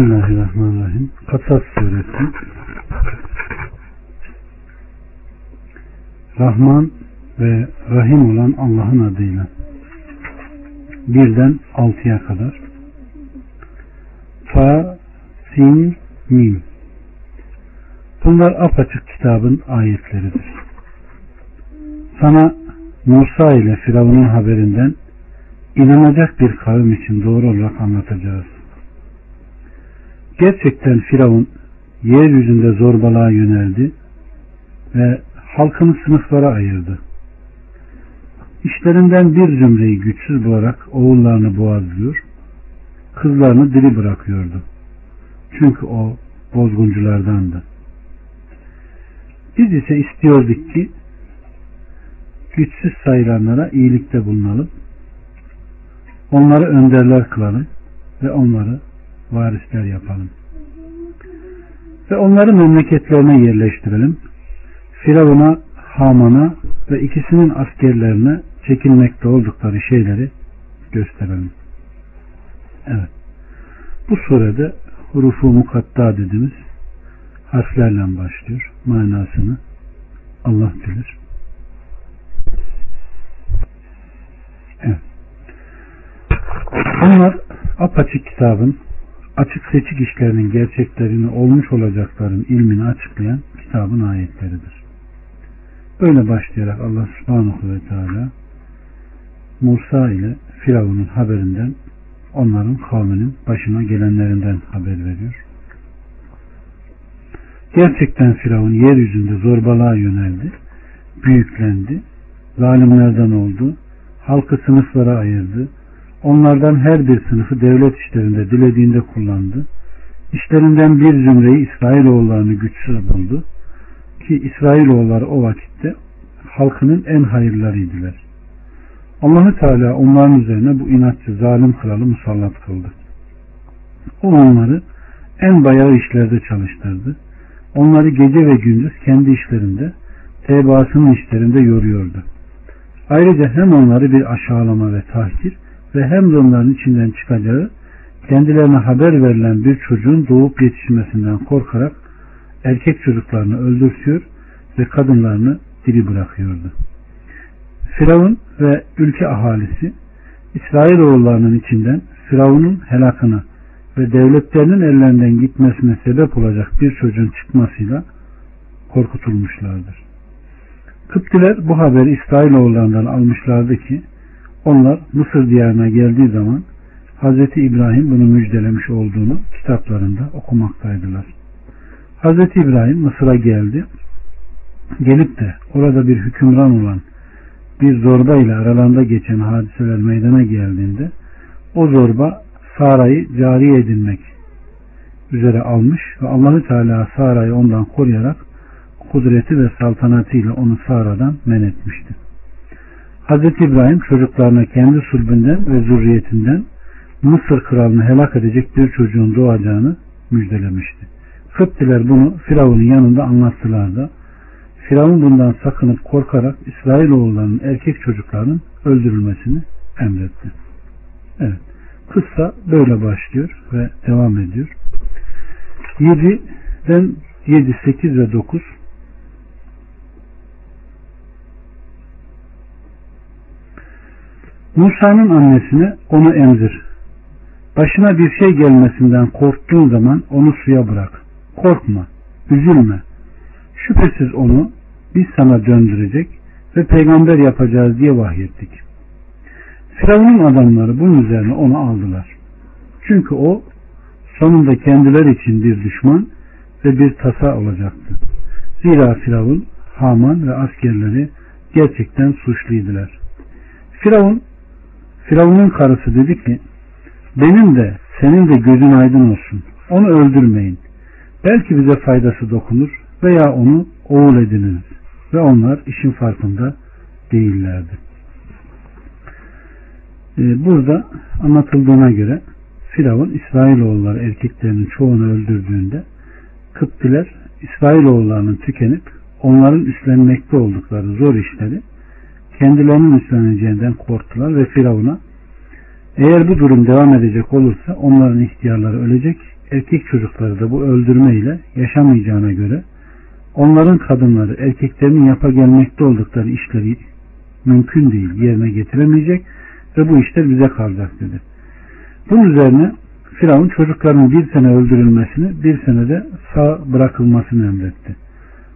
Bismillahirrahmanirrahim. Kasas suresi Rahman ve Rahim olan Allah'ın adıyla birden altıya kadar Ta, Sin, Mim Bunlar apaçık kitabın ayetleridir. Sana Musa ile Firavun'un haberinden inanacak bir kavim için doğru olarak anlatacağız. Gerçekten Firavun yeryüzünde zorbalığa yöneldi ve halkını sınıflara ayırdı. İşlerinden bir zümreyi güçsüz bularak oğullarını boğazlıyor, kızlarını diri bırakıyordu. Çünkü o bozgunculardandı. Biz ise istiyorduk ki güçsüz sayılanlara iyilikte bulunalım, onları önderler kılalım ve onları varisler yapalım. Ve onları memleketlerine yerleştirelim. Firavun'a, Haman'a ve ikisinin askerlerine çekilmekte oldukları şeyleri gösterelim. Evet. Bu surede hurufu mukatta dediğimiz harflerle başlıyor. Manasını Allah bilir. Evet. Onlar apaçık kitabın açık seçik işlerinin gerçeklerini olmuş olacakların ilmini açıklayan kitabın ayetleridir. Böyle başlayarak Allah subhanahu ve teala Musa ile Firavun'un haberinden onların kavminin başına gelenlerinden haber veriyor. Gerçekten Firavun yeryüzünde zorbalığa yöneldi, büyüklendi, zalimlerden oldu, halkı sınıflara ayırdı, Onlardan her bir sınıfı devlet işlerinde dilediğinde kullandı. İşlerinden bir zümreyi İsrailoğullarını güçsüz buldu. Ki İsrailoğulları o vakitte halkının en hayırlarıydılar. Allahü Teala onların üzerine bu inatçı zalim kralı musallat kıldı. O onları en bayağı işlerde çalıştırdı. Onları gece ve gündüz kendi işlerinde, tebaasının işlerinde yoruyordu. Ayrıca hem onları bir aşağılama ve tahkir ve hem de onların içinden çıkacağı kendilerine haber verilen bir çocuğun doğup yetişmesinden korkarak erkek çocuklarını öldürtüyor ve kadınlarını diri bırakıyordu. Firavun ve ülke ahalisi İsrailoğullarının içinden Firavun'un helakını ve devletlerinin ellerinden gitmesine sebep olacak bir çocuğun çıkmasıyla korkutulmuşlardır. Kıptiler bu haberi İsrailoğullarından almışlardı ki onlar Mısır diyarına geldiği zaman Hz. İbrahim bunu müjdelemiş olduğunu kitaplarında okumaktaydılar. Hz. İbrahim Mısır'a geldi. Gelip de orada bir hükümran olan bir zorba ile aralarında geçen hadiseler meydana geldiğinde o zorba Sara'yı cari edinmek üzere almış ve Allahü Teala Sara'yı ondan koruyarak kudreti ve saltanatıyla onu Sara'dan men etmişti. Hz. İbrahim çocuklarına kendi sulbünden ve zürriyetinden Mısır kralını helak edecek bir çocuğun doğacağını müjdelemişti. Kıptiler bunu Firavun'un yanında anlattılar da Firavun bundan sakınıp korkarak İsrailoğullarının erkek çocuklarının öldürülmesini emretti. Evet. Kıssa böyle başlıyor ve devam ediyor. 7'den 7, 8 ve 9 Musa'nın annesine onu emzir. Başına bir şey gelmesinden korktuğun zaman onu suya bırak. Korkma, üzülme. Şüphesiz onu biz sana döndürecek ve peygamber yapacağız diye vahyettik. Firavun'un adamları bunun üzerine onu aldılar. Çünkü o sonunda kendileri için bir düşman ve bir tasa olacaktı. Zira Firavun, Haman ve askerleri gerçekten suçluydular. Firavun Firavun'un karısı dedi ki benim de senin de gözün aydın olsun. Onu öldürmeyin. Belki bize faydası dokunur veya onu oğul ediniriz. Ve onlar işin farkında değillerdi. Ee, burada anlatıldığına göre Firavun İsrailoğulları erkeklerinin çoğunu öldürdüğünde Kıptiler İsrailoğullarının tükenip onların üstlenmekte oldukları zor işleri kendilerinin üstleneceğinden korktular ve Firavun'a eğer bu durum devam edecek olursa onların ihtiyarları ölecek, erkek çocukları da bu öldürme ile yaşamayacağına göre onların kadınları erkeklerinin yapa gelmekte oldukları işleri mümkün değil yerine getiremeyecek ve bu işler bize kalacak dedi. Bunun üzerine Firavun çocukların bir sene öldürülmesini bir senede sağ bırakılmasını emretti.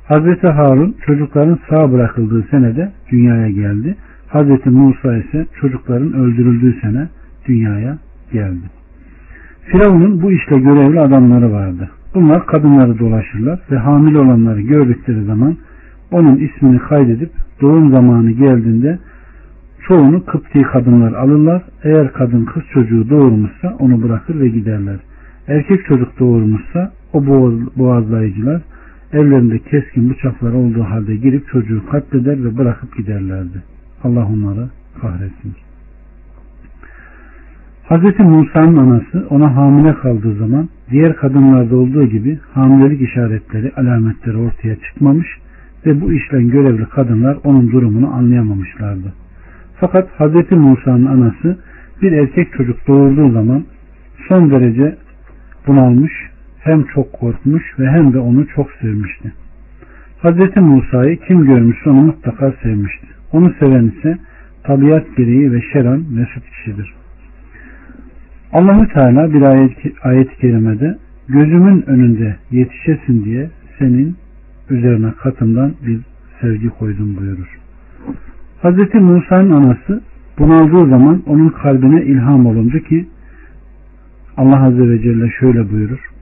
Hazreti Harun çocukların sağ bırakıldığı senede dünyaya geldi. Hazreti Musa ise çocukların öldürüldüğü sene dünyaya geldi. Firavun'un bu işle görevli adamları vardı. Bunlar kadınları dolaşırlar ve hamile olanları gördükleri zaman onun ismini kaydedip doğum zamanı geldiğinde çoğunu Kıpti kadınlar alırlar. Eğer kadın kız çocuğu doğurmuşsa onu bırakır ve giderler. Erkek çocuk doğurmuşsa o boğazlayıcılar ellerinde keskin bıçaklar olduğu halde girip çocuğu katleder ve bırakıp giderlerdi. Allah onları kahretsin. Hz. Musa'nın anası ona hamile kaldığı zaman diğer kadınlarda olduğu gibi hamilelik işaretleri, alametleri ortaya çıkmamış ve bu işle görevli kadınlar onun durumunu anlayamamışlardı. Fakat Hz. Musa'nın anası bir erkek çocuk doğurduğu zaman son derece bunalmış, hem çok korkmuş ve hem de onu çok sevmişti. Hz. Musa'yı kim görmüşse onu mutlaka sevmişti. Onu seven ise tabiat gereği ve şeran mesut kişidir. Allahü Teala bir ayet, ayet-i kerimede gözümün önünde yetişesin diye senin üzerine katımdan bir sevgi koydum buyurur. Hz. Musa'nın anası bunaldığı zaman onun kalbine ilham olundu ki Allah Azze ve Celle şöyle buyurur.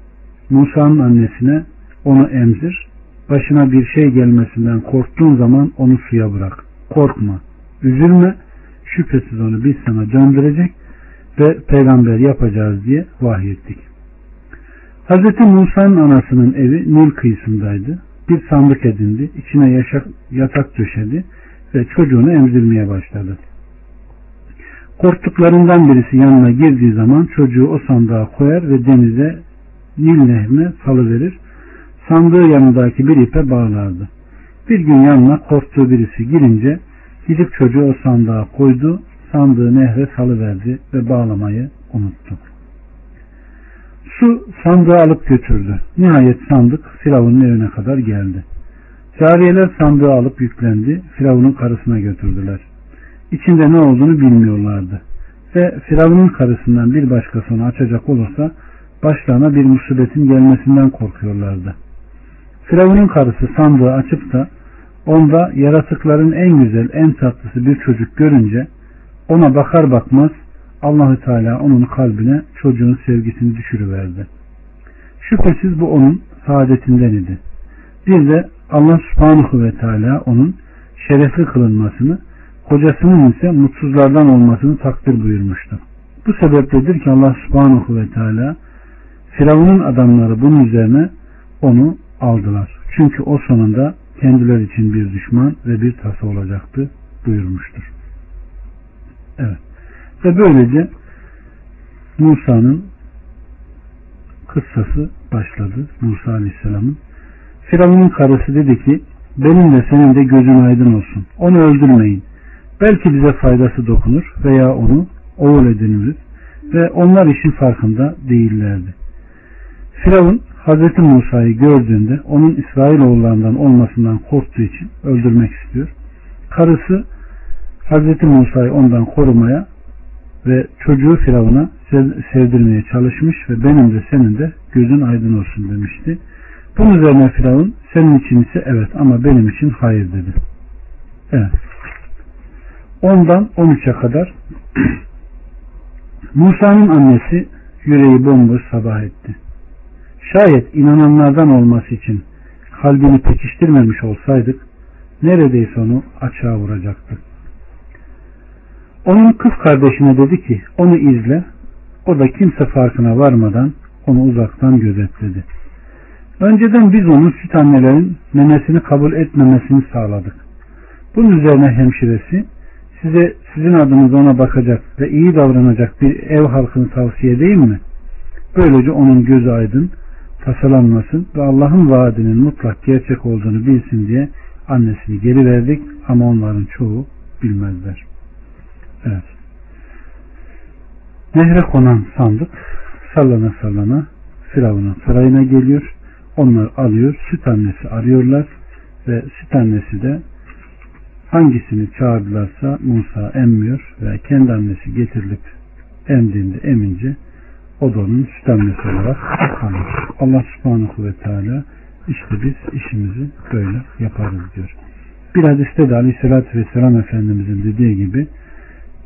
Musa'nın annesine onu emzir, başına bir şey gelmesinden korktuğun zaman onu suya bırak. Korkma, üzülme, şüphesiz onu biz sana döndürecek ve peygamber yapacağız diye vahyettik. Hz. Musa'nın anasının evi Nil kıyısındaydı. Bir sandık edindi, içine yaşak, yatak döşedi ve çocuğunu emzirmeye başladı. Korktuklarından birisi yanına girdiği zaman çocuğu o sandığa koyar ve denize Nil nehrine salıverir. Sandığı yanındaki bir ipe bağlardı. Bir gün yanına korktuğu birisi girince gidip çocuğu o sandığa koydu, sandığı nehre salıverdi ve bağlamayı unuttu. Su sandığı alıp götürdü. Nihayet sandık Firavun'un evine kadar geldi. Cariyeler sandığı alıp yüklendi. Firavun'un karısına götürdüler. İçinde ne olduğunu bilmiyorlardı. Ve Firavun'un karısından bir başkasını açacak olursa başlarına bir musibetin gelmesinden korkuyorlardı. Firavun'un karısı sandığı açıp da onda yaratıkların en güzel, en tatlısı bir çocuk görünce ona bakar bakmaz Allahü Teala onun kalbine çocuğun sevgisini düşürüverdi. Şüphesiz bu onun saadetinden idi. Bir de Allah subhanahu ve teala onun şerefli kılınmasını, kocasının ise mutsuzlardan olmasını takdir buyurmuştu. Bu sebepledir ki Allah subhanahu ve teala Firavun'un adamları bunun üzerine onu aldılar. Çünkü o sonunda kendiler için bir düşman ve bir tasa olacaktı buyurmuştur. Evet. Ve böylece Musa'nın kıssası başladı. Musa Aleyhisselam'ın. Firavun'un karısı dedi ki benim de senin de gözün aydın olsun. Onu öldürmeyin. Belki bize faydası dokunur veya onu oğul ediniriz ve onlar işin farkında değillerdi. Firavun Hazreti Musa'yı gördüğünde onun İsrailoğullarından olmasından korktuğu için öldürmek istiyor. Karısı Hazreti Musa'yı ondan korumaya ve çocuğu Firavun'a sevdirmeye çalışmış ve benim de senin de gözün aydın olsun demişti. Bunun üzerine Firavun senin için ise evet ama benim için hayır dedi. Evet. Ondan 13'e kadar Musa'nın annesi yüreği bomboş sabah etti. Şayet inananlardan olması için kalbini pekiştirmemiş olsaydık neredeyse onu açığa vuracaktı. Onun kız kardeşine dedi ki onu izle o da kimse farkına varmadan onu uzaktan gözetledi. Önceden biz onun süt annelerin memesini kabul etmemesini sağladık. Bunun üzerine hemşiresi size sizin adınız ona bakacak ve iyi davranacak bir ev halkını tavsiye edeyim mi? Böylece onun gözü aydın, tasalanmasın ve Allah'ın vaadinin mutlak gerçek olduğunu bilsin diye annesini geri verdik ama onların çoğu bilmezler. Evet. Nehre konan sandık sallana sallana Firavun'un sarayına geliyor. Onlar alıyor. Süt annesi arıyorlar ve süt annesi de hangisini çağırdılarsa Musa emmiyor ve kendi annesi getirilip emdiğinde emince o da onun süt annesi olarak kalıyor. Allah subhanahu ve teala işte biz işimizi böyle yaparız diyor. Bir hadiste de aleyhissalatü vesselam Efendimizin dediği gibi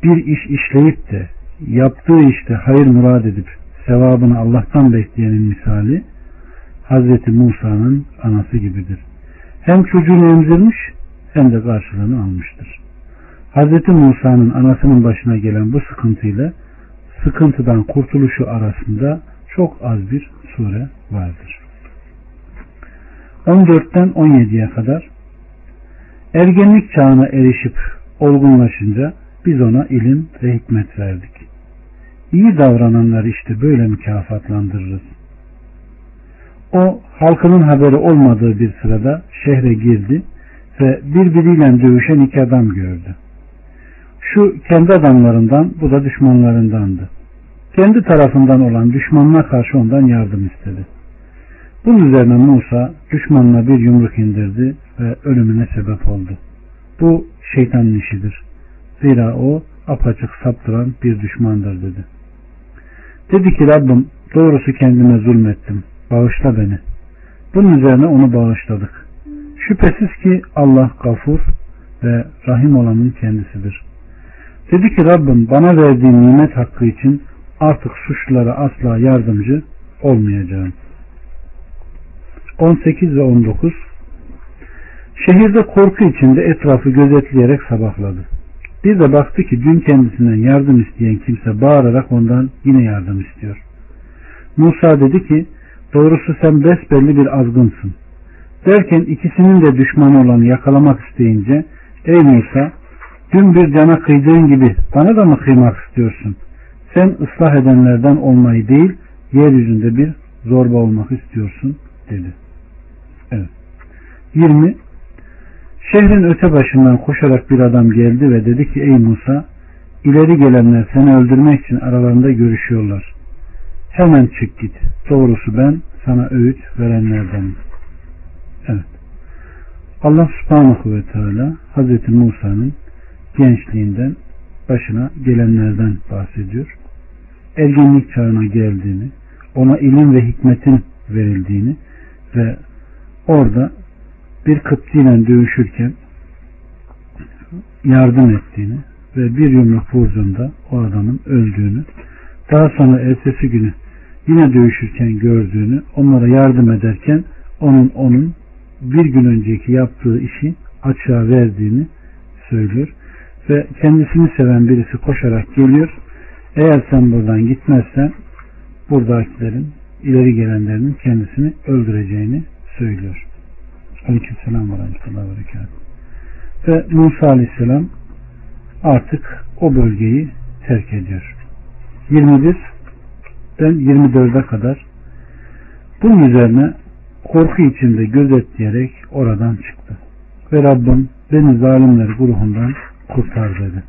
bir iş işleyip de yaptığı işte hayır murad edip sevabını Allah'tan bekleyenin misali Hazreti Musa'nın anası gibidir. Hem çocuğunu emzirmiş hem de karşılığını almıştır. Hazreti Musa'nın anasının başına gelen bu sıkıntıyla sıkıntıdan kurtuluşu arasında çok az bir sure vardır. 14'ten 17'ye kadar ergenlik çağına erişip olgunlaşınca biz ona ilim ve hikmet verdik. İyi davrananları işte böyle mükafatlandırırız. O halkının haberi olmadığı bir sırada şehre girdi ve birbiriyle dövüşen iki adam gördü. Şu kendi adamlarından, bu da düşmanlarındandı. Kendi tarafından olan düşmanına karşı ondan yardım istedi. Bunun üzerine Musa düşmanına bir yumruk indirdi ve ölümüne sebep oldu. Bu şeytanın işidir. Zira o apaçık saptıran bir düşmandır dedi. Dedi ki Rabbim doğrusu kendime zulmettim. Bağışla beni. Bunun üzerine onu bağışladık. Şüphesiz ki Allah gafur ve rahim olanın kendisidir. Dedi ki Rabbim bana verdiğin nimet hakkı için artık suçlulara asla yardımcı olmayacağım. 18 ve 19 Şehirde korku içinde etrafı gözetleyerek sabahladı. Bir de baktı ki dün kendisinden yardım isteyen kimse bağırarak ondan yine yardım istiyor. Musa dedi ki doğrusu sen besbelli bir azgınsın. Derken ikisinin de düşmanı olanı yakalamak isteyince ey Musa dün bir cana kıydığın gibi bana da mı kıymak istiyorsun? Sen ıslah edenlerden olmayı değil yeryüzünde bir zorba olmak istiyorsun dedi. Evet. 20 Şehrin öte başından koşarak bir adam geldi ve dedi ki ey Musa ileri gelenler seni öldürmek için aralarında görüşüyorlar. Hemen çık git. Doğrusu ben sana öğüt verenlerdenim. Evet. Allah subhanahu ve teala Hazreti Musa'nın gençliğinden başına gelenlerden bahsediyor. Ergenlik çağına geldiğini, ona ilim ve hikmetin verildiğini ve orada bir kıptiyle dövüşürken yardım ettiğini ve bir yumruk vurduğunda o adamın öldüğünü daha sonra ertesi günü yine dövüşürken gördüğünü onlara yardım ederken onun onun bir gün önceki yaptığı işi açığa verdiğini söylüyor ve kendisini seven birisi koşarak geliyor eğer sen buradan gitmezsen buradakilerin ileri gelenlerinin kendisini öldüreceğini söylüyor. Aleykümselam ve rahmetullahi ve Ve Musa aleyhisselam artık o bölgeyi terk ediyor. 21'den 24'e kadar bunun üzerine korku içinde gözetleyerek oradan çıktı. Ve Rabbim beni zalimler grubundan kurtar dedi.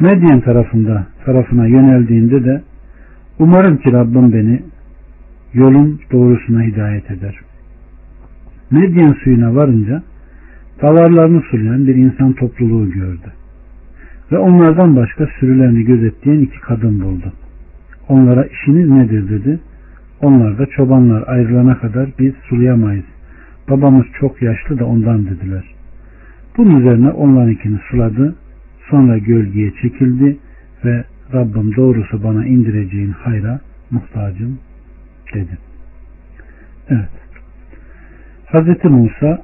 Medyen tarafında tarafına yöneldiğinde de umarım ki Rabbim beni yolun doğrusuna hidayet eder. Medyen suyuna varınca davarlarını sulayan bir insan topluluğu gördü. Ve onlardan başka sürülerini gözetleyen iki kadın buldu. Onlara işiniz nedir dedi. Onlar da çobanlar ayrılana kadar biz sulayamayız. Babamız çok yaşlı da ondan dediler. Bunun üzerine onlarınkini suladı. Sonra gölgeye çekildi ve Rabbim doğrusu bana indireceğin hayra muhtacım dedi. Evet. Hazreti Musa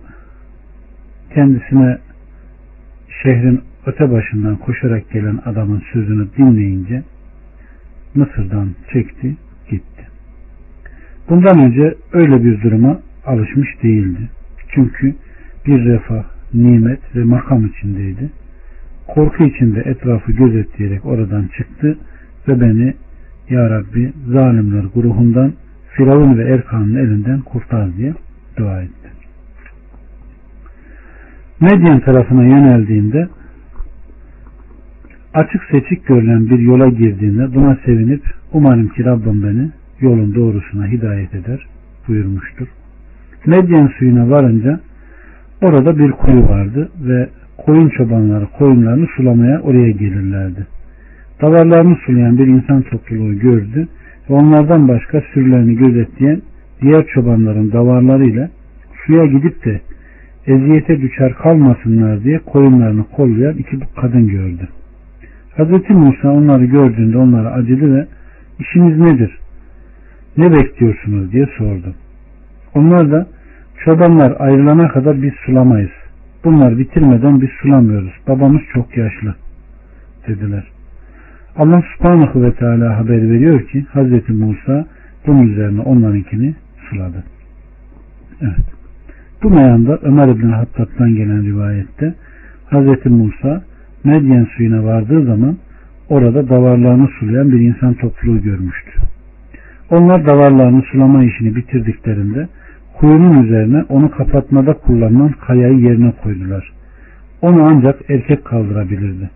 kendisine şehrin öte başından koşarak gelen adamın sözünü dinleyince Mısır'dan çekti gitti. Bundan önce öyle bir duruma alışmış değildi. Çünkü bir refah, nimet ve makam içindeydi. Korku içinde etrafı gözetleyerek oradan çıktı ve beni Ya Rabbi zalimler grubundan Firavun ve Erkan'ın elinden kurtar diye dua etti. Medyen tarafına yöneldiğinde açık seçik görülen bir yola girdiğinde buna sevinip umarım ki Rabbim beni yolun doğrusuna hidayet eder buyurmuştur. Medyen suyuna varınca orada bir kuyu vardı ve koyun çobanları koyunlarını sulamaya oraya gelirlerdi. Davarlarını sulayan bir insan topluluğu gördü ve onlardan başka sürülerini gözetleyen diğer çobanların davarlarıyla suya gidip de eziyete düşer kalmasınlar diye koyunlarını kollayan iki kadın gördü. Hazreti Musa onları gördüğünde onlara acıdı ve işiniz nedir? Ne bekliyorsunuz diye sordu. Onlar da çobanlar ayrılana kadar biz sulamayız. Bunlar bitirmeden biz sulamıyoruz. Babamız çok yaşlı dediler. Allah subhanahu ve teala haber veriyor ki Hazreti Musa bunun üzerine onlarınkini suladı. Evet. Bu meyanda Ömer İbni Hattab'dan gelen rivayette Hazreti Musa Medyen suyuna vardığı zaman orada davarlarını sulayan bir insan topluluğu görmüştü. Onlar davarlarını sulama işini bitirdiklerinde kuyunun üzerine onu kapatmada kullanılan kayayı yerine koydular. Onu ancak erkek kaldırabilirdi.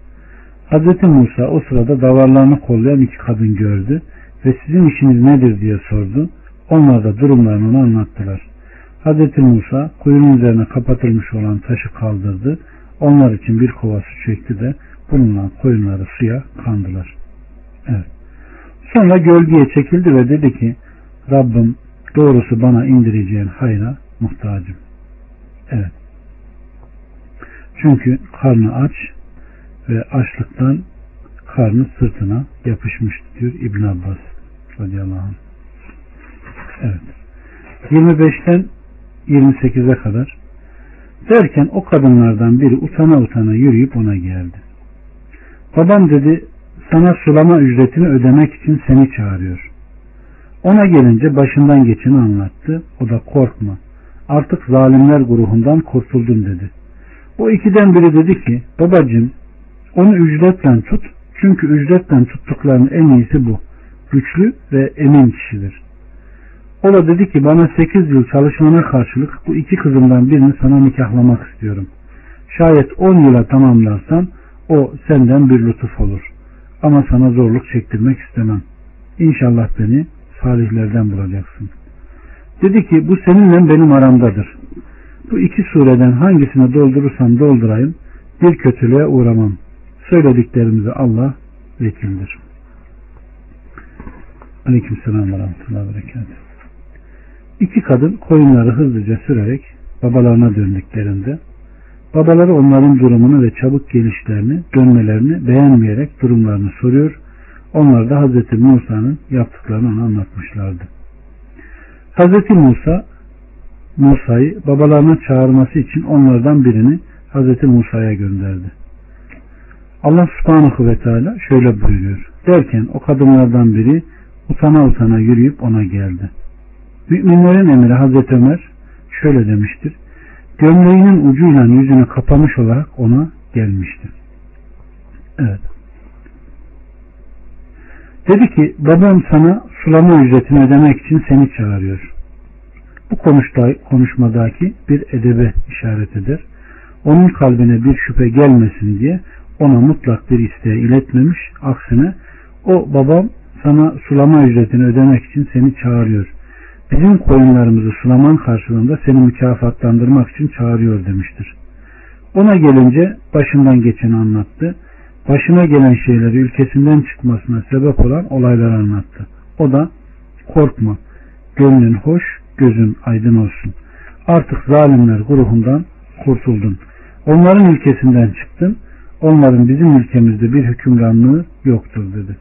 Hz. Musa o sırada davarlarını kollayan iki kadın gördü ve sizin işiniz nedir diye sordu. Onlar da durumlarını anlattılar. Hz. Musa kuyunun üzerine kapatılmış olan taşı kaldırdı. Onlar için bir kova su çekti de bununla koyunları suya kandılar. Evet. Sonra gölgeye çekildi ve dedi ki Rabbim doğrusu bana indireceğin hayra muhtacım. Evet. Çünkü karnı aç ve açlıktan karnı sırtına yapışmıştı diyor İbn Abbas radıyallahu anh. Evet. 25'ten 28'e kadar derken o kadınlardan biri utana utana yürüyüp ona geldi. Babam dedi sana sulama ücretini ödemek için seni çağırıyor. Ona gelince başından geçeni anlattı. O da korkma. Artık zalimler grubundan kurtuldum dedi. O ikiden biri dedi ki babacım onu ücretle tut. Çünkü ücretle tuttuklarının en iyisi bu. Güçlü ve emin kişidir. O da dedi ki bana sekiz yıl çalışmana karşılık bu iki kızımdan birini sana nikahlamak istiyorum. Şayet on yıla tamamlarsan o senden bir lütuf olur. Ama sana zorluk çektirmek istemem. İnşallah beni salihlerden bulacaksın. Dedi ki bu seninle benim aramdadır. Bu iki sureden hangisine doldurursam doldurayım bir kötülüğe uğramam. Söylediklerimizi Allah vekildir. Aleyküm selam ve rahmetullahi ve İki kadın koyunları hızlıca sürerek babalarına döndüklerinde babaları onların durumunu ve çabuk gelişlerini, dönmelerini beğenmeyerek durumlarını soruyor. Onlar da Hz. Musa'nın yaptıklarını ona anlatmışlardı. Hz. Musa Musa'yı babalarına çağırması için onlardan birini Hz. Musa'ya gönderdi. Allah subhanahu ve teala şöyle buyuruyor. Derken o kadınlardan biri utana utana yürüyüp ona geldi. Müminlerin emiri Hazreti Ömer şöyle demiştir. Gömleğinin ucuyla yüzünü kapamış olarak ona gelmişti. Evet. Dedi ki babam sana sulama ücretini ödemek için seni çağırıyor. Bu konuşmadaki bir edebe işaret eder. Onun kalbine bir şüphe gelmesin diye ona mutlak bir isteği iletmemiş. Aksine o babam sana sulama ücretini ödemek için seni çağırıyor. Bizim koyunlarımızı sulaman karşılığında seni mükafatlandırmak için çağırıyor demiştir. Ona gelince başından geçeni anlattı. Başına gelen şeyleri ülkesinden çıkmasına sebep olan olayları anlattı. O da korkma, gönlün hoş, gözün aydın olsun. Artık zalimler grubundan kurtuldun. Onların ülkesinden çıktın. Onların bizim ülkemizde bir hükümranlığı yoktur dedi.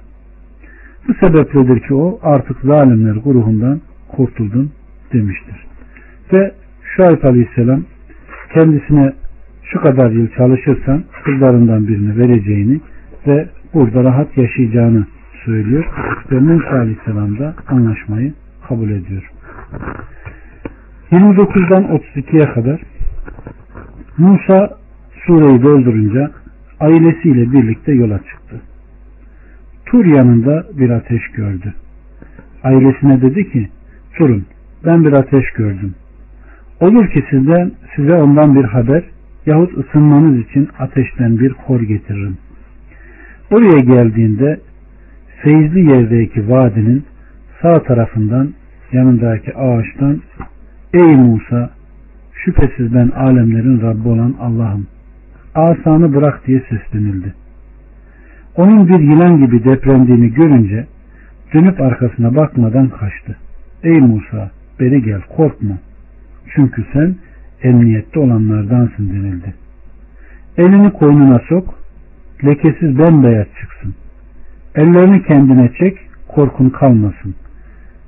Bu sebepledir ki o artık zalimler grubundan kurtuldun demiştir. Ve Şuayb Aleyhisselam kendisine şu kadar yıl çalışırsan kızlarından birini vereceğini ve burada rahat yaşayacağını söylüyor. Ve Musa Aleyhisselam da anlaşmayı kabul ediyor. 29'dan 32'ye kadar Musa sureyi doldurunca ailesiyle birlikte yola çıktı. Tur yanında bir ateş gördü. Ailesine dedi ki durun ben bir ateş gördüm. Olur ki sizden size ondan bir haber yahut ısınmanız için ateşten bir kor getiririm. Oraya geldiğinde feyizli yerdeki vadinin sağ tarafından yanındaki ağaçtan Ey Musa şüphesiz ben alemlerin Rabbi olan Allah'ım. Asanı bırak diye seslenildi. Onun bir yılan gibi depremdiğini görünce dönüp arkasına bakmadan kaçtı. Ey Musa beri gel korkma. Çünkü sen emniyette olanlardansın denildi. Elini koynuna sok, lekesiz bembeyaz çıksın. Ellerini kendine çek, korkun kalmasın.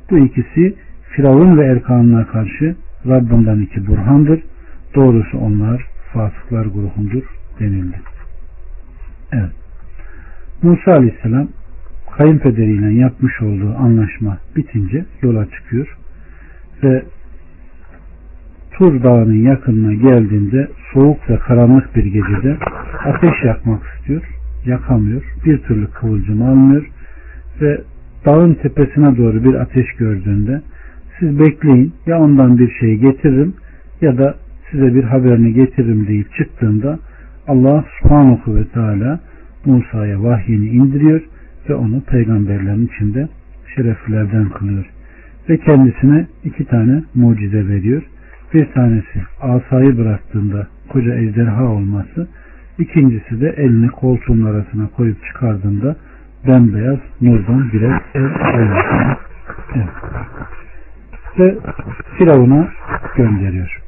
Bu ikisi Firavun ve Erkan'ına karşı Rabbinden iki burhandır. Doğrusu onlar fasıklar grubundur denildi. Evet. Musa Aleyhisselam kayınpederiyle yapmış olduğu anlaşma bitince yola çıkıyor ve Tur Dağı'nın yakınına geldiğinde soğuk ve karanlık bir gecede ateş yakmak istiyor. Yakamıyor. Bir türlü kıvılcım almıyor ve dağın tepesine doğru bir ateş gördüğünde siz bekleyin ya ondan bir şey getiririm ya da size bir haberini getiririm deyip çıktığında Allah subhanahu ve teala Musa'ya vahyini indiriyor ve onu peygamberlerin içinde şereflilerden kılıyor. Ve kendisine iki tane mucize veriyor. Bir tanesi asayı bıraktığında koca ejderha olması, ikincisi de elini koltuğun arasına koyup çıkardığında bembeyaz nurdan birer ev olması. Evet. Ve Firavun'a gönderiyor.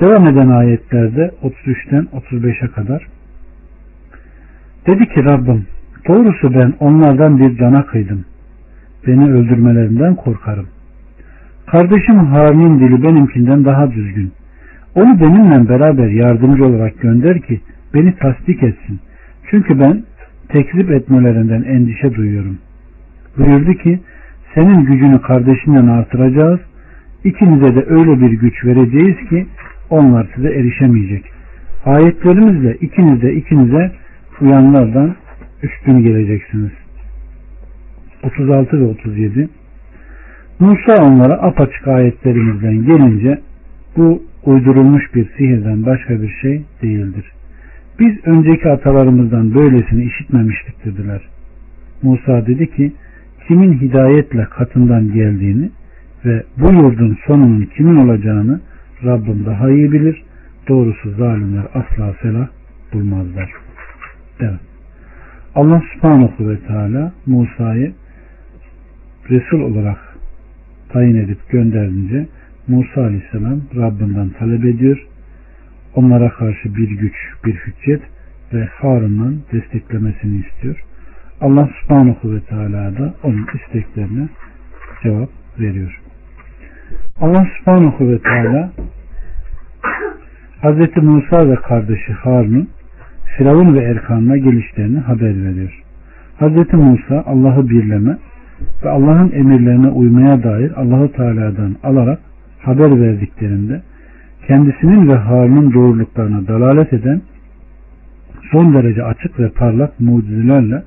Devam eden ayetlerde 33'ten 35'e kadar Dedi ki Rabbim doğrusu ben onlardan bir cana kıydım. Beni öldürmelerinden korkarım. Kardeşim Harun'un dili benimkinden daha düzgün. Onu benimle beraber yardımcı olarak gönder ki beni tasdik etsin. Çünkü ben tekzip etmelerinden endişe duyuyorum. Buyurdu ki senin gücünü kardeşinden artıracağız. İkinize de öyle bir güç vereceğiz ki onlar size erişemeyecek. Ayetlerimizle ikiniz de ikinize uyanlardan üstün geleceksiniz. 36 ve 37 Musa onlara apaçık ayetlerimizden gelince bu uydurulmuş bir sihirden başka bir şey değildir. Biz önceki atalarımızdan böylesini işitmemiştik dediler. Musa dedi ki kimin hidayetle katından geldiğini ve bu yurdun sonunun kimin olacağını Rabbim daha iyi bilir. Doğrusu zalimler asla felah bulmazlar. Evet. Allah subhanahu ve teala Musa'yı Resul olarak tayin edip gönderince Musa aleyhisselam Rabbinden talep ediyor. Onlara karşı bir güç, bir hüccet ve Harun'dan desteklemesini istiyor. Allah subhanahu ve teala da onun isteklerine cevap veriyor. Allah subhanahu ve teala Hz. Musa ve kardeşi Harun'un Firavun ve Erkan'la gelişlerini haber veriyor. Hz. Musa Allah'ı birleme ve Allah'ın emirlerine uymaya dair Allahu Teala'dan alarak haber verdiklerinde kendisinin ve Harun'un doğruluklarına dalalet eden son derece açık ve parlak mucizelerle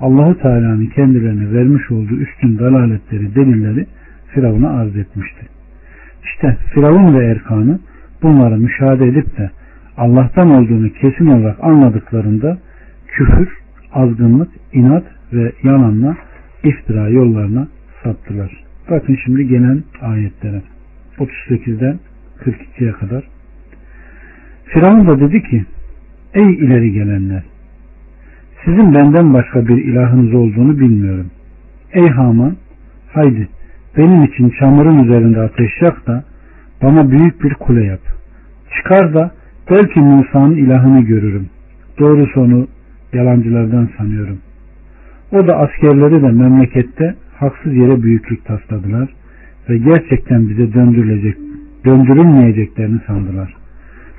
Allahu Teala'nın kendilerine vermiş olduğu üstün dalaletleri, delilleri Firavun'a arz etmişti. İşte Firavun ve Erkan'ı bunları müşahede edip de Allah'tan olduğunu kesin olarak anladıklarında küfür, azgınlık, inat ve yalanla iftira yollarına saptılar. Bakın şimdi gelen ayetlere. 38'den 42'ye kadar. Firavun da dedi ki Ey ileri gelenler sizin benden başka bir ilahınız olduğunu bilmiyorum. Ey Haman haydi benim için çamurun üzerinde ateş yak da bana büyük bir kule yap. Çıkar da belki Musa'nın ilahını görürüm. Doğrusu onu yalancılardan sanıyorum. O da askerleri de memlekette haksız yere büyüklük tasladılar ve gerçekten bize döndürülecek, döndürülmeyeceklerini sandılar.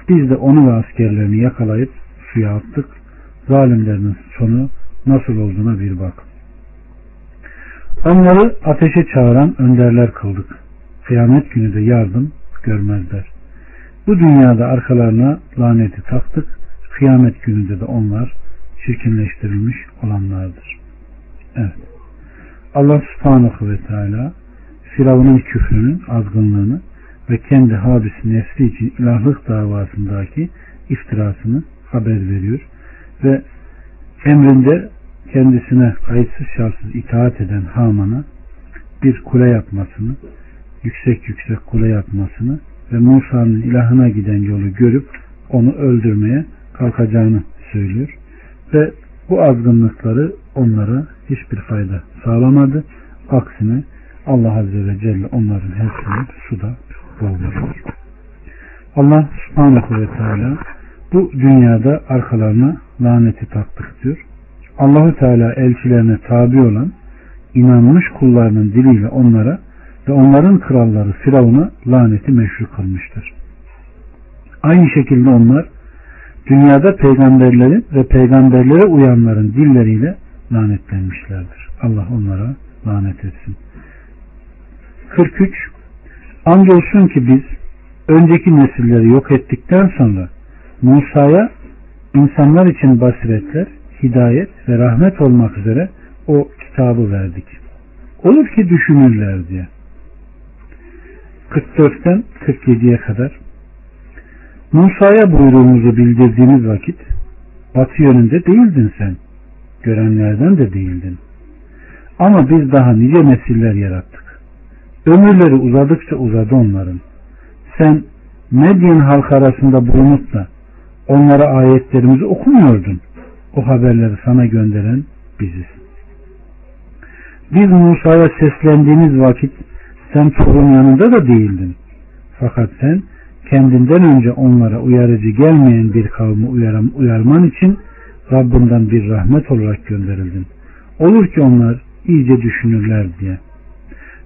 Biz de onu ve askerlerini yakalayıp suya attık. Zalimlerin sonu nasıl olduğuna bir bak. Onları ateşe çağıran önderler kıldık. Kıyamet günü de yardım görmezler. Bu dünyada arkalarına laneti taktık. Kıyamet gününde de onlar çirkinleştirilmiş olanlardır. Allah subhanahu ve teala Firavun'un küfrünün azgınlığını ve kendi habisi nefsi için ilahlık davasındaki iftirasını haber veriyor ve emrinde kendisine kayıtsız şartsız itaat eden Haman'a bir kule yapmasını, yüksek yüksek kule yapmasını ve Musa'nın ilahına giden yolu görüp onu öldürmeye kalkacağını söylüyor. Ve bu azgınlıkları onlara hiçbir fayda sağlamadı. Aksine Allah Azze ve Celle onların hepsini suda boğmuştur. Allah subhanahu ve teala bu dünyada arkalarına laneti taktık diyor. Allahu Teala elçilerine tabi olan inanmış kullarının diliyle onlara ve onların kralları Firavun'a laneti meşru kılmıştır. Aynı şekilde onlar dünyada peygamberlerin ve peygamberlere uyanların dilleriyle lanetlenmişlerdir. Allah onlara lanet etsin. 43 Andolsun ki biz önceki nesilleri yok ettikten sonra Musa'ya insanlar için basiretler, hidayet ve rahmet olmak üzere o kitabı verdik. Olur ki düşünürler diye. 44'ten 47'ye kadar Musa'ya buyruğumuzu bildirdiğimiz vakit batı yönünde değildin sen. Görenlerden de değildin. Ama biz daha nice nesiller yarattık. Ömürleri uzadıkça uzadı onların. Sen Medyen halk arasında bulunup da onlara ayetlerimizi okumuyordun. O haberleri sana gönderen biziz. Biz Musa'ya seslendiğimiz vakit sen torun yanında da değildin. Fakat sen kendinden önce onlara uyarıcı gelmeyen bir kavmi uyaram, uyarman için Rabbinden bir rahmet olarak gönderildin. Olur ki onlar iyice düşünürler diye.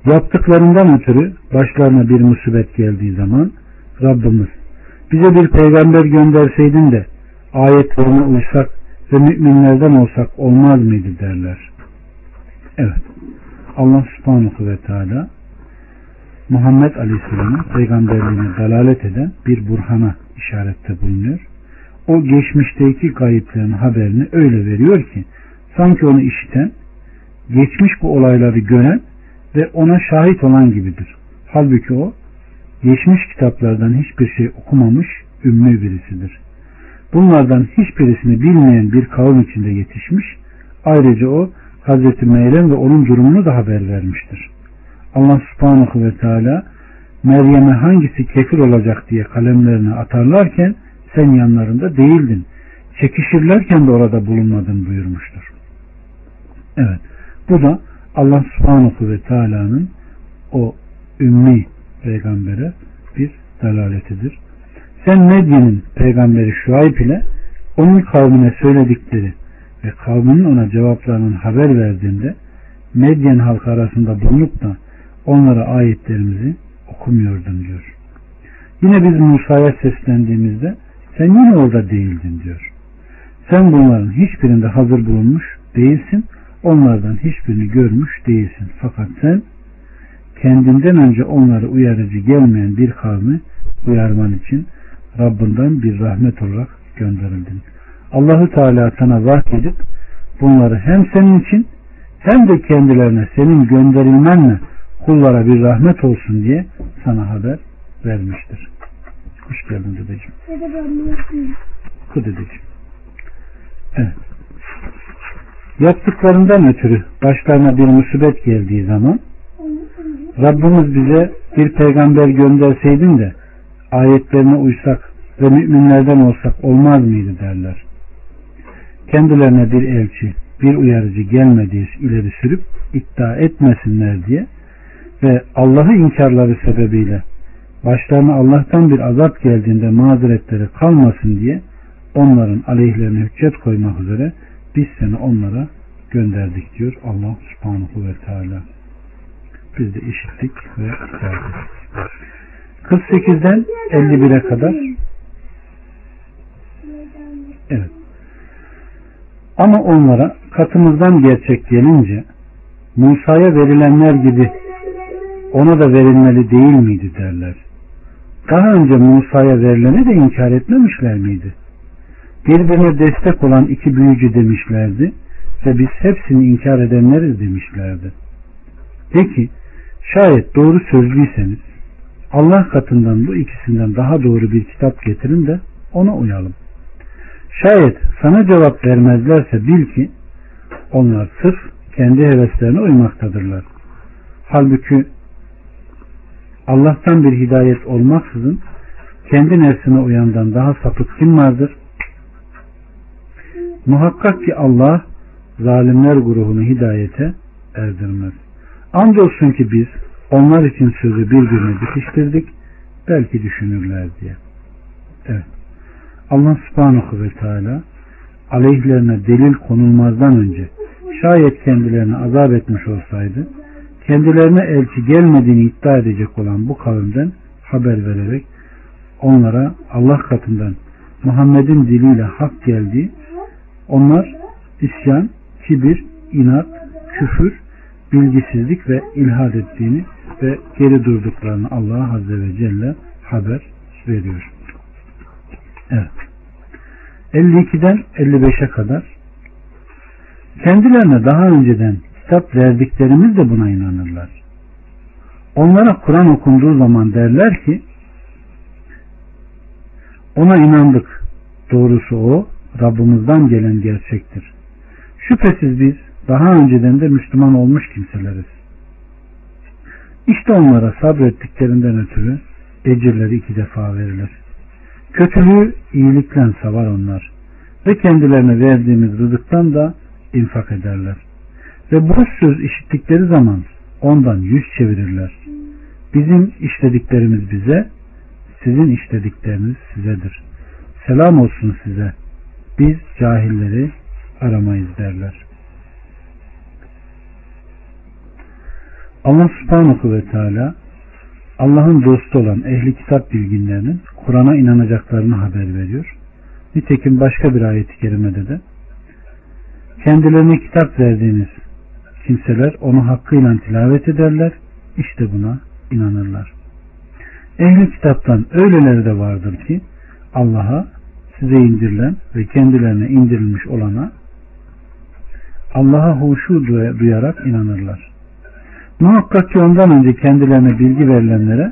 Yaptıklarından ötürü başlarına bir musibet geldiği zaman Rabbimiz bize bir peygamber gönderseydin de ayetlerine uysak ve müminlerden olsak olmaz mıydı derler. Evet. Allah subhanahu ve teala Muhammed Aleyhisselam'ın peygamberliğine dalalet eden bir burhana işarette bulunuyor. O geçmişteki kayıpların haberini öyle veriyor ki sanki onu işiten, geçmiş bu olayları gören ve ona şahit olan gibidir. Halbuki o geçmiş kitaplardan hiçbir şey okumamış ümmü birisidir. Bunlardan hiçbirisini bilmeyen bir kavim içinde yetişmiş. Ayrıca o Hazreti Meryem ve onun durumunu da haber vermiştir. Allah subhanahu ve teala Meryem'e hangisi kefir olacak diye kalemlerini atarlarken sen yanlarında değildin. Çekişirlerken de orada bulunmadın buyurmuştur. Evet. Bu da Allah subhanahu ve teala'nın o ümmi peygambere bir dalaletidir. Sen Medyen'in peygamberi Şuayb ile onun kavmine söyledikleri ve kavminin ona cevaplarının haber verdiğinde Medyen halkı arasında bulunup da onlara ayetlerimizi okumuyordun diyor. Yine biz Musa'ya seslendiğimizde sen yine orada değildin diyor. Sen bunların hiçbirinde hazır bulunmuş değilsin. Onlardan hiçbirini görmüş değilsin. Fakat sen kendinden önce onları uyarıcı gelmeyen bir kavmi uyarman için Rabbinden bir rahmet olarak gönderildin. Allahu Teala sana vahyedip bunları hem senin için hem de kendilerine senin gönderilmenle kullara bir rahmet olsun diye sana haber vermiştir. Hoş geldin dedeciğim. Ku dedeciğim. Evet. Yaptıklarından ötürü başlarına bir musibet geldiği zaman Rabbimiz bize bir peygamber gönderseydin de ayetlerine uysak ve müminlerden olsak olmaz mıydı derler. Kendilerine bir elçi, bir uyarıcı gelmediği ileri sürüp iddia etmesinler diye ve Allah'ı inkarları sebebiyle başlarına Allah'tan bir azap geldiğinde mazeretleri kalmasın diye onların aleyhlerine hüccet koymak üzere biz seni onlara gönderdik diyor Allah subhanahu ve teala. Biz de işittik ve itaat 48'den 51'e kadar Evet. Ama onlara katımızdan gerçek gelince Musa'ya verilenler gibi ona da verilmeli değil miydi derler. Daha önce Musa'ya verileni de inkar etmemişler miydi? Birbirine destek olan iki büyücü demişlerdi ve biz hepsini inkar edenleriz demişlerdi. Peki şayet doğru sözlüyseniz Allah katından bu ikisinden daha doğru bir kitap getirin de ona uyalım. Şayet sana cevap vermezlerse bil ki Onlar sırf kendi heveslerine uymaktadırlar. Halbuki Allah'tan bir hidayet olmaksızın kendi nefsine uyandan daha sapık kim vardır? Muhakkak ki Allah zalimler grubunu hidayete erdirmez. Andolsun ki biz onlar için sözü birbirine bitiştirdik. Belki düşünürler diye. Evet. Allah subhanahu ve teala aleyhlerine delil konulmazdan önce şayet kendilerini azap etmiş olsaydı kendilerine elçi gelmediğini iddia edecek olan bu kavimden haber vererek onlara Allah katından Muhammed'in diliyle hak geldiği onlar isyan, kibir, inat, küfür, bilgisizlik ve ilhad ettiğini ve geri durduklarını Allah Azze ve Celle haber veriyor. Evet. 52'den 55'e kadar kendilerine daha önceden kitap verdiklerimiz de buna inanırlar. Onlara Kur'an okunduğu zaman derler ki ona inandık. Doğrusu o Rabbimizden gelen gerçektir. Şüphesiz biz daha önceden de Müslüman olmuş kimseleriz. İşte onlara sabrettiklerinden ötürü ecirleri iki defa verilir. Kötülüğü iyilikle savar onlar ve kendilerine verdiğimiz rızıktan da infak ederler. Ve boş söz işittikleri zaman ondan yüz çevirirler. Bizim işlediklerimiz bize, sizin işledikleriniz sizedir. Selam olsun size. Biz cahilleri aramayız derler. Allah subhanahu ve teala Allah'ın dostu olan ehli kitap bilginlerinin Kur'an'a inanacaklarını haber veriyor. Nitekim başka bir ayet-i kerimede de kendilerine kitap verdiğiniz kimseler onu hakkıyla tilavet ederler. İşte buna inanırlar. Ehli kitaptan öyleleri de vardır ki Allah'a size indirilen ve kendilerine indirilmiş olana Allah'a huşu duyarak inanırlar. Muhakkak ki ondan önce kendilerine bilgi verilenlere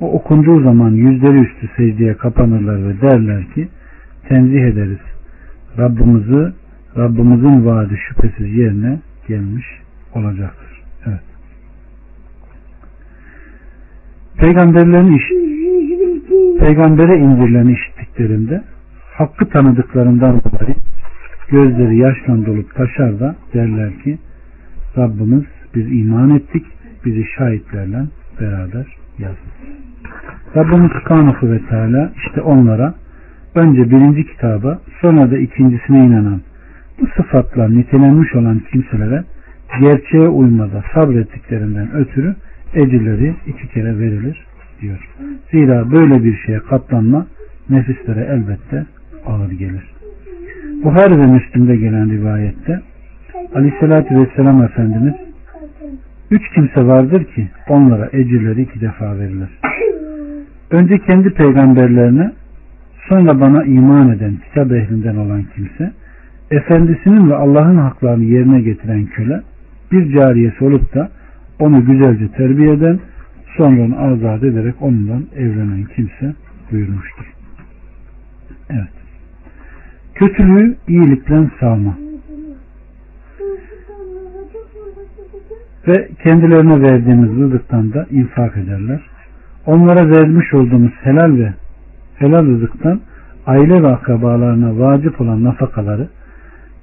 o okunduğu zaman yüzleri üstü secdeye kapanırlar ve derler ki tenzih ederiz. Rabbimizi Rabbimizin vaadi şüphesiz yerine gelmiş olacaktır. Evet. Peygamberlerin iş, peygambere indirileni işittiklerinde hakkı tanıdıklarından dolayı gözleri yaşla dolup taşar da derler ki Rabbimiz biz iman ettik bizi şahitlerle beraber yazın. Rabbimiz Subhanahu ve Teala işte onlara önce birinci kitaba sonra da ikincisine inanan bu sıfatla nitelenmiş olan kimselere gerçeğe uymada sabrettiklerinden ötürü ecirleri iki kere verilir diyor. Zira böyle bir şeye katlanma nefislere elbette ağır gelir. Buhari ve Müslim'de gelen rivayette Aleyhisselatü Vesselam Efendimiz üç kimse vardır ki onlara ecirleri iki defa verilir. Önce kendi peygamberlerine sonra bana iman eden kitap ehlinden olan kimse efendisinin ve Allah'ın haklarını yerine getiren köle bir cariyesi olup da onu güzelce terbiye eden sonra onu azat ederek onunla evlenen kimse buyurmuştur. Evet. Kötülüğü iyilikle sağma. Ve kendilerine verdiğimiz rızıktan da infak ederler. Onlara vermiş olduğumuz helal ve helal rızıktan aile ve akrabalarına vacip olan nafakaları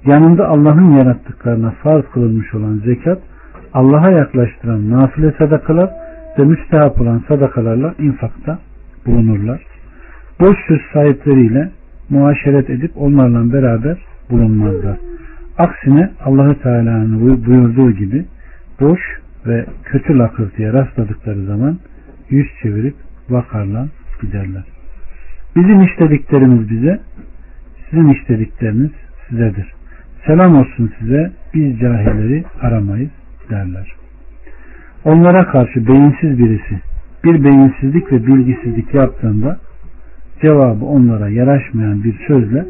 yanında Allah'ın yarattıklarına farz kılınmış olan zekat, Allah'a yaklaştıran nafile sadakalar ve müstehap olan sadakalarla infakta bulunurlar. Boş söz sahipleriyle muaşeret edip onlarla beraber bulunmazlar. Aksine Allahü Teala'nın buyurduğu gibi boş ve kötü lakırtıya rastladıkları zaman yüz çevirip vakarla giderler. Bizim işlediklerimiz bize, sizin işledikleriniz sizedir. Selam olsun size, biz cahilleri aramayız derler. Onlara karşı beyinsiz birisi bir beyinsizlik ve bilgisizlik yaptığında cevabı onlara yaraşmayan bir sözle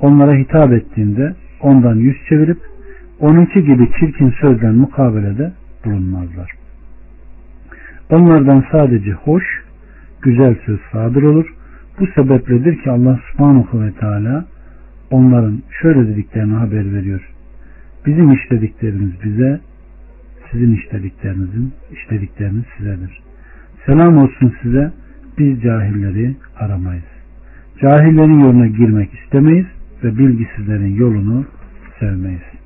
onlara hitap ettiğinde ondan yüz çevirip onunki gibi çirkin sözden mukabelede bulunmazlar. Onlardan sadece hoş, güzel söz sadır olur. Bu sebepledir ki Allah subhanahu ve teala onların şöyle dediklerini haber veriyor. Bizim işlediklerimiz bize, sizin işlediklerinizin işledikleriniz sizedir. Selam olsun size, biz cahilleri aramayız. Cahillerin yoluna girmek istemeyiz ve bilgisizlerin yolunu sevmeyiz.